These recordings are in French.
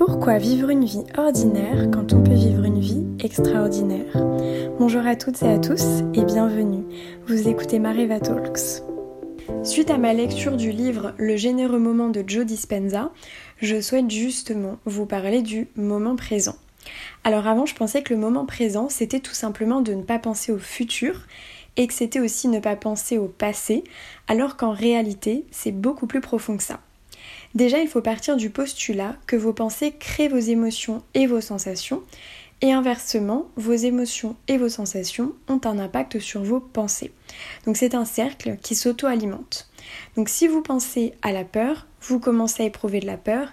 Pourquoi vivre une vie ordinaire quand on peut vivre une vie extraordinaire Bonjour à toutes et à tous et bienvenue. Vous écoutez Mareva Talks. Suite à ma lecture du livre Le généreux moment de Joe Dispenza, je souhaite justement vous parler du moment présent. Alors avant, je pensais que le moment présent, c'était tout simplement de ne pas penser au futur et que c'était aussi ne pas penser au passé, alors qu'en réalité, c'est beaucoup plus profond que ça. Déjà, il faut partir du postulat que vos pensées créent vos émotions et vos sensations, et inversement, vos émotions et vos sensations ont un impact sur vos pensées. Donc c'est un cercle qui s'auto-alimente. Donc si vous pensez à la peur, vous commencez à éprouver de la peur,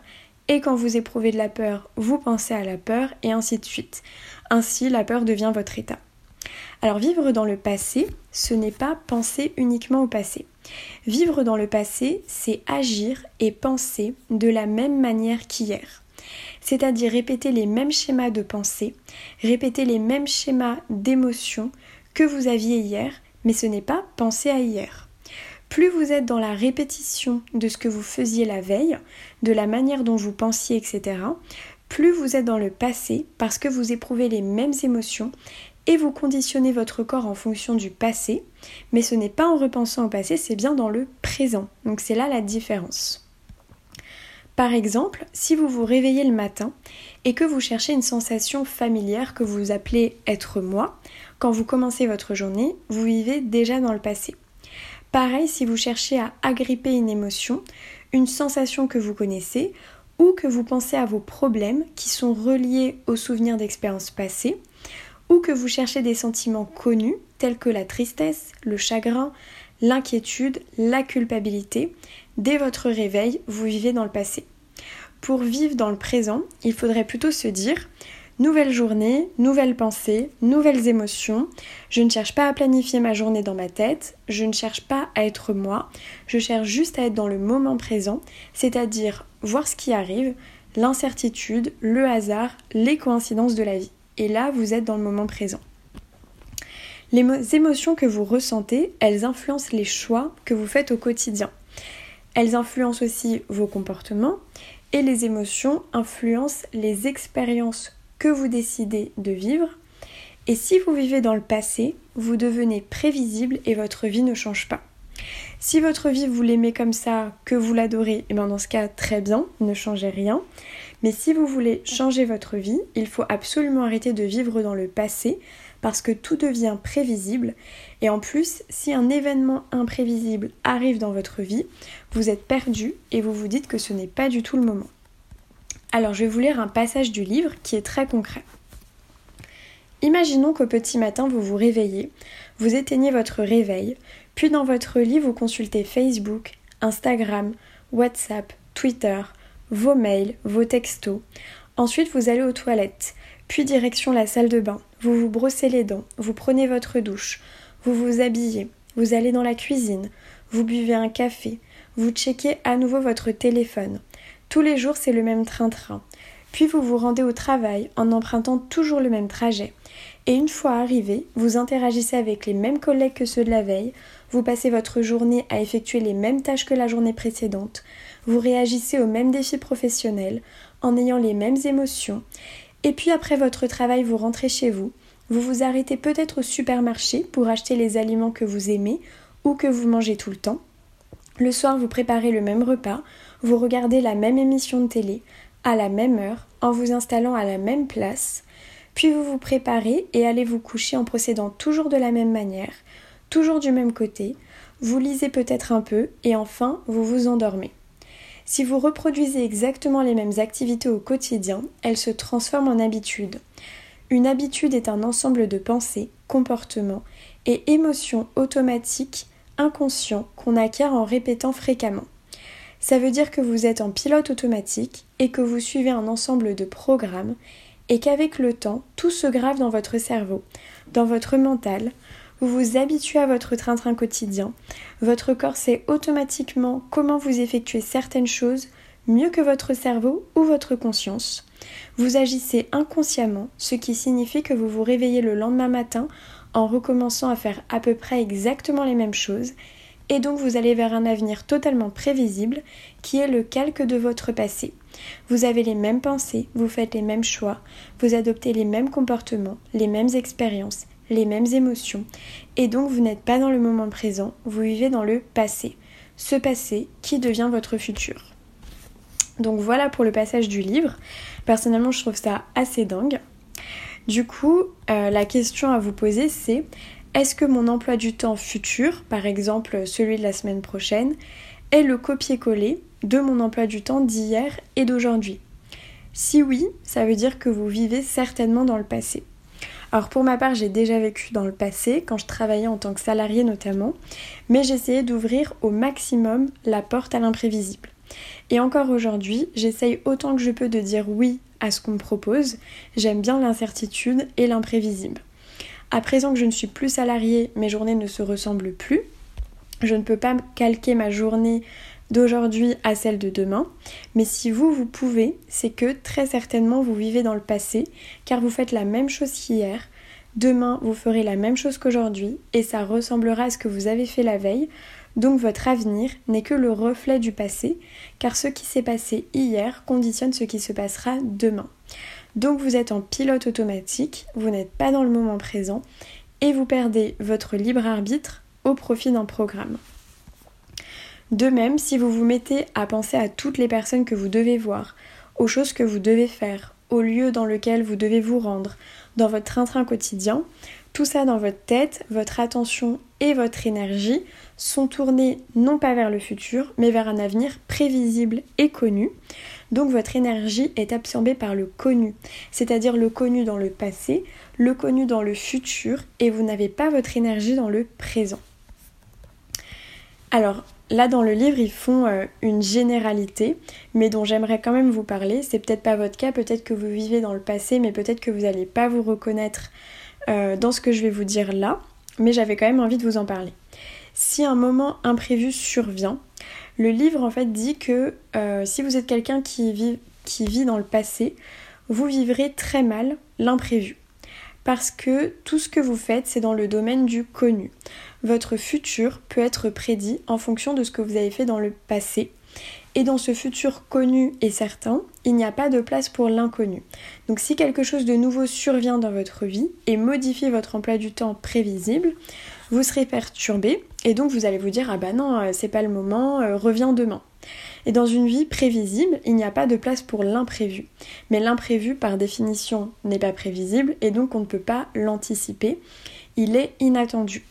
et quand vous éprouvez de la peur, vous pensez à la peur, et ainsi de suite. Ainsi, la peur devient votre état. Alors vivre dans le passé, ce n'est pas penser uniquement au passé. Vivre dans le passé, c'est agir et penser de la même manière qu'hier. C'est-à-dire répéter les mêmes schémas de pensée, répéter les mêmes schémas d'émotion que vous aviez hier, mais ce n'est pas penser à hier. Plus vous êtes dans la répétition de ce que vous faisiez la veille, de la manière dont vous pensiez, etc., plus vous êtes dans le passé parce que vous éprouvez les mêmes émotions et vous conditionnez votre corps en fonction du passé, mais ce n'est pas en repensant au passé, c'est bien dans le présent. Donc c'est là la différence. Par exemple, si vous vous réveillez le matin et que vous cherchez une sensation familière que vous appelez être moi, quand vous commencez votre journée, vous vivez déjà dans le passé. Pareil si vous cherchez à agripper une émotion, une sensation que vous connaissez, ou que vous pensez à vos problèmes qui sont reliés aux souvenirs d'expériences passées, ou que vous cherchez des sentiments connus tels que la tristesse, le chagrin, l'inquiétude, la culpabilité, dès votre réveil, vous vivez dans le passé. Pour vivre dans le présent, il faudrait plutôt se dire Nouvelle journée, nouvelles pensées, nouvelles émotions. Je ne cherche pas à planifier ma journée dans ma tête, je ne cherche pas à être moi, je cherche juste à être dans le moment présent, c'est-à-dire voir ce qui arrive, l'incertitude, le hasard, les coïncidences de la vie et là vous êtes dans le moment présent. Les émotions que vous ressentez, elles influencent les choix que vous faites au quotidien. Elles influencent aussi vos comportements et les émotions influencent les expériences que vous décidez de vivre. Et si vous vivez dans le passé, vous devenez prévisible et votre vie ne change pas. Si votre vie vous l'aimez comme ça, que vous l'adorez, et eh bien dans ce cas très bien, ne changez rien. Mais si vous voulez changer votre vie, il faut absolument arrêter de vivre dans le passé parce que tout devient prévisible. Et en plus, si un événement imprévisible arrive dans votre vie, vous êtes perdu et vous vous dites que ce n'est pas du tout le moment. Alors je vais vous lire un passage du livre qui est très concret. Imaginons qu'au petit matin vous vous réveillez, vous éteignez votre réveil, puis dans votre lit vous consultez Facebook, Instagram, WhatsApp, Twitter, vos mails, vos textos. Ensuite, vous allez aux toilettes, puis direction la salle de bain. Vous vous brossez les dents, vous prenez votre douche, vous vous habillez, vous allez dans la cuisine, vous buvez un café, vous checkez à nouveau votre téléphone. Tous les jours, c'est le même train-train. Puis vous vous rendez au travail en empruntant toujours le même trajet. Et une fois arrivé, vous interagissez avec les mêmes collègues que ceux de la veille, vous passez votre journée à effectuer les mêmes tâches que la journée précédente, vous réagissez aux mêmes défis professionnels, en ayant les mêmes émotions, et puis après votre travail, vous rentrez chez vous, vous vous arrêtez peut-être au supermarché pour acheter les aliments que vous aimez ou que vous mangez tout le temps. Le soir, vous préparez le même repas, vous regardez la même émission de télé, à la même heure, en vous installant à la même place, puis vous vous préparez et allez vous coucher en procédant toujours de la même manière, toujours du même côté, vous lisez peut-être un peu et enfin vous vous endormez. Si vous reproduisez exactement les mêmes activités au quotidien, elles se transforment en habitudes. Une habitude est un ensemble de pensées, comportements et émotions automatiques, inconscients, qu'on acquiert en répétant fréquemment. Ça veut dire que vous êtes en pilote automatique et que vous suivez un ensemble de programmes et qu'avec le temps, tout se grave dans votre cerveau, dans votre mental, vous vous habituez à votre train-train quotidien, votre corps sait automatiquement comment vous effectuez certaines choses mieux que votre cerveau ou votre conscience. Vous agissez inconsciemment, ce qui signifie que vous vous réveillez le lendemain matin en recommençant à faire à peu près exactement les mêmes choses, et donc vous allez vers un avenir totalement prévisible qui est le calque de votre passé. Vous avez les mêmes pensées, vous faites les mêmes choix, vous adoptez les mêmes comportements, les mêmes expériences, les mêmes émotions, et donc vous n'êtes pas dans le moment présent, vous vivez dans le passé. Ce passé qui devient votre futur. Donc voilà pour le passage du livre. Personnellement, je trouve ça assez dingue. Du coup, euh, la question à vous poser, c'est est-ce que mon emploi du temps futur, par exemple celui de la semaine prochaine, est le copier-coller de mon emploi du temps d'hier et d'aujourd'hui? Si oui, ça veut dire que vous vivez certainement dans le passé. Alors pour ma part, j'ai déjà vécu dans le passé, quand je travaillais en tant que salarié notamment, mais j'essayais d'ouvrir au maximum la porte à l'imprévisible. Et encore aujourd'hui, j'essaye autant que je peux de dire oui à ce qu'on me propose. J'aime bien l'incertitude et l'imprévisible. À présent que je ne suis plus salariée, mes journées ne se ressemblent plus. Je ne peux pas calquer ma journée d'aujourd'hui à celle de demain. Mais si vous, vous pouvez, c'est que très certainement vous vivez dans le passé, car vous faites la même chose qu'hier. Demain, vous ferez la même chose qu'aujourd'hui, et ça ressemblera à ce que vous avez fait la veille. Donc votre avenir n'est que le reflet du passé, car ce qui s'est passé hier conditionne ce qui se passera demain. Donc vous êtes en pilote automatique, vous n'êtes pas dans le moment présent, et vous perdez votre libre arbitre au profit d'un programme. De même, si vous vous mettez à penser à toutes les personnes que vous devez voir, aux choses que vous devez faire, au lieu dans lequel vous devez vous rendre, dans votre train-train quotidien, tout ça dans votre tête, votre attention et votre énergie sont tournés non pas vers le futur, mais vers un avenir prévisible et connu. Donc votre énergie est absorbée par le connu, c'est-à-dire le connu dans le passé, le connu dans le futur, et vous n'avez pas votre énergie dans le présent. Alors, Là, dans le livre, ils font euh, une généralité, mais dont j'aimerais quand même vous parler. C'est peut-être pas votre cas, peut-être que vous vivez dans le passé, mais peut-être que vous n'allez pas vous reconnaître euh, dans ce que je vais vous dire là. Mais j'avais quand même envie de vous en parler. Si un moment imprévu survient, le livre en fait dit que euh, si vous êtes quelqu'un qui vit, qui vit dans le passé, vous vivrez très mal l'imprévu parce que tout ce que vous faites, c'est dans le domaine du connu. Votre futur peut être prédit en fonction de ce que vous avez fait dans le passé. Et dans ce futur connu et certain, il n'y a pas de place pour l'inconnu. Donc si quelque chose de nouveau survient dans votre vie et modifie votre emploi du temps prévisible, vous serez perturbé et donc vous allez vous dire ah bah non, euh, c'est pas le moment, euh, reviens demain. Et dans une vie prévisible, il n'y a pas de place pour l'imprévu. Mais l'imprévu, par définition, n'est pas prévisible et donc on ne peut pas l'anticiper. Il est inattendu.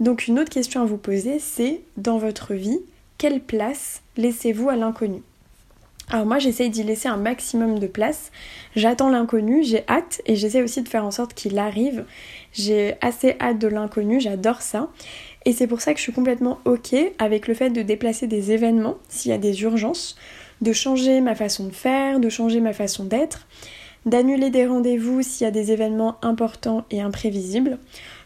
Donc une autre question à vous poser, c'est dans votre vie, quelle place laissez-vous à l'inconnu? Alors moi j'essaye d'y laisser un maximum de place. J'attends l'inconnu, j'ai hâte et j'essaie aussi de faire en sorte qu'il arrive. J'ai assez hâte de l'inconnu, j'adore ça. Et c'est pour ça que je suis complètement ok avec le fait de déplacer des événements s'il y a des urgences, de changer ma façon de faire, de changer ma façon d'être, d'annuler des rendez-vous s'il y a des événements importants et imprévisibles.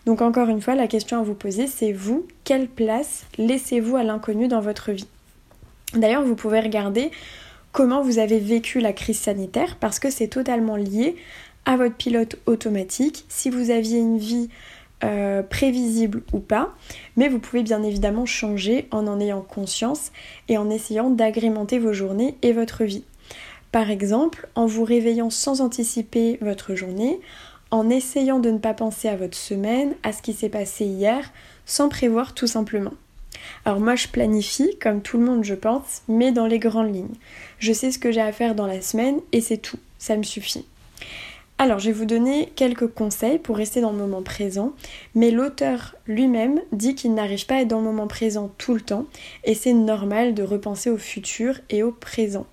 Donc encore une fois, la question à vous poser, c'est vous, quelle place laissez-vous à l'inconnu dans votre vie? D'ailleurs, vous pouvez regarder comment vous avez vécu la crise sanitaire parce que c'est totalement lié à votre pilote automatique. Si vous aviez une vie euh, prévisible ou pas, mais vous pouvez bien évidemment changer en en ayant conscience et en essayant d'agrémenter vos journées et votre vie. Par exemple, en vous réveillant sans anticiper votre journée, en essayant de ne pas penser à votre semaine, à ce qui s'est passé hier, sans prévoir tout simplement. Alors moi je planifie, comme tout le monde je pense, mais dans les grandes lignes. Je sais ce que j'ai à faire dans la semaine et c'est tout, ça me suffit. Alors, je vais vous donner quelques conseils pour rester dans le moment présent, mais l'auteur lui-même dit qu'il n'arrive pas à être dans le moment présent tout le temps, et c'est normal de repenser au futur et au présent,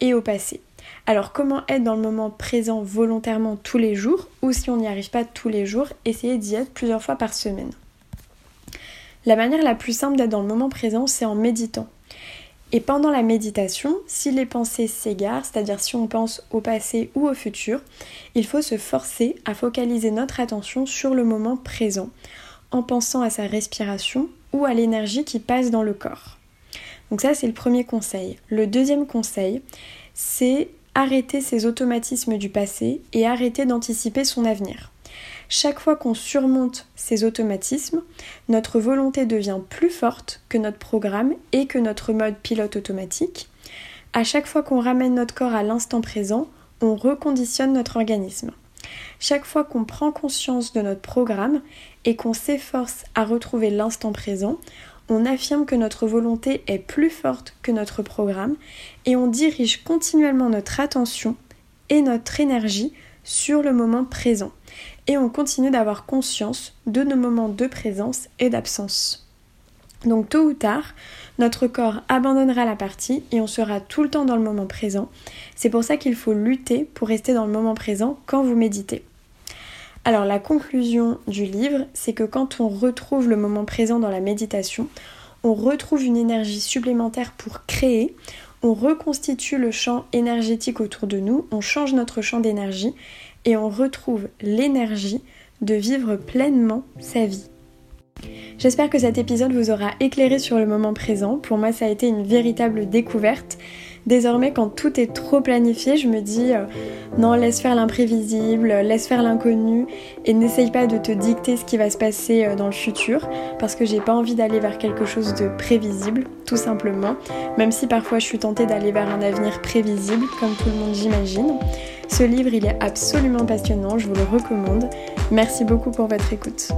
et au passé. Alors, comment être dans le moment présent volontairement tous les jours, ou si on n'y arrive pas tous les jours, essayez d'y être plusieurs fois par semaine? La manière la plus simple d'être dans le moment présent, c'est en méditant. Et pendant la méditation, si les pensées s'égarent, c'est-à-dire si on pense au passé ou au futur, il faut se forcer à focaliser notre attention sur le moment présent, en pensant à sa respiration ou à l'énergie qui passe dans le corps. Donc ça, c'est le premier conseil. Le deuxième conseil, c'est arrêter ces automatismes du passé et arrêter d'anticiper son avenir. Chaque fois qu'on surmonte ces automatismes, notre volonté devient plus forte que notre programme et que notre mode pilote automatique. À chaque fois qu'on ramène notre corps à l'instant présent, on reconditionne notre organisme. Chaque fois qu'on prend conscience de notre programme et qu'on s'efforce à retrouver l'instant présent, on affirme que notre volonté est plus forte que notre programme et on dirige continuellement notre attention et notre énergie sur le moment présent. Et on continue d'avoir conscience de nos moments de présence et d'absence. Donc tôt ou tard, notre corps abandonnera la partie et on sera tout le temps dans le moment présent. C'est pour ça qu'il faut lutter pour rester dans le moment présent quand vous méditez. Alors la conclusion du livre, c'est que quand on retrouve le moment présent dans la méditation, on retrouve une énergie supplémentaire pour créer, on reconstitue le champ énergétique autour de nous, on change notre champ d'énergie et on retrouve l'énergie de vivre pleinement sa vie. J'espère que cet épisode vous aura éclairé sur le moment présent. Pour moi, ça a été une véritable découverte. Désormais, quand tout est trop planifié, je me dis euh, non, laisse faire l'imprévisible, laisse faire l'inconnu et n'essaye pas de te dicter ce qui va se passer euh, dans le futur parce que j'ai pas envie d'aller vers quelque chose de prévisible, tout simplement. Même si parfois je suis tentée d'aller vers un avenir prévisible, comme tout le monde j'imagine. Ce livre, il est absolument passionnant, je vous le recommande. Merci beaucoup pour votre écoute.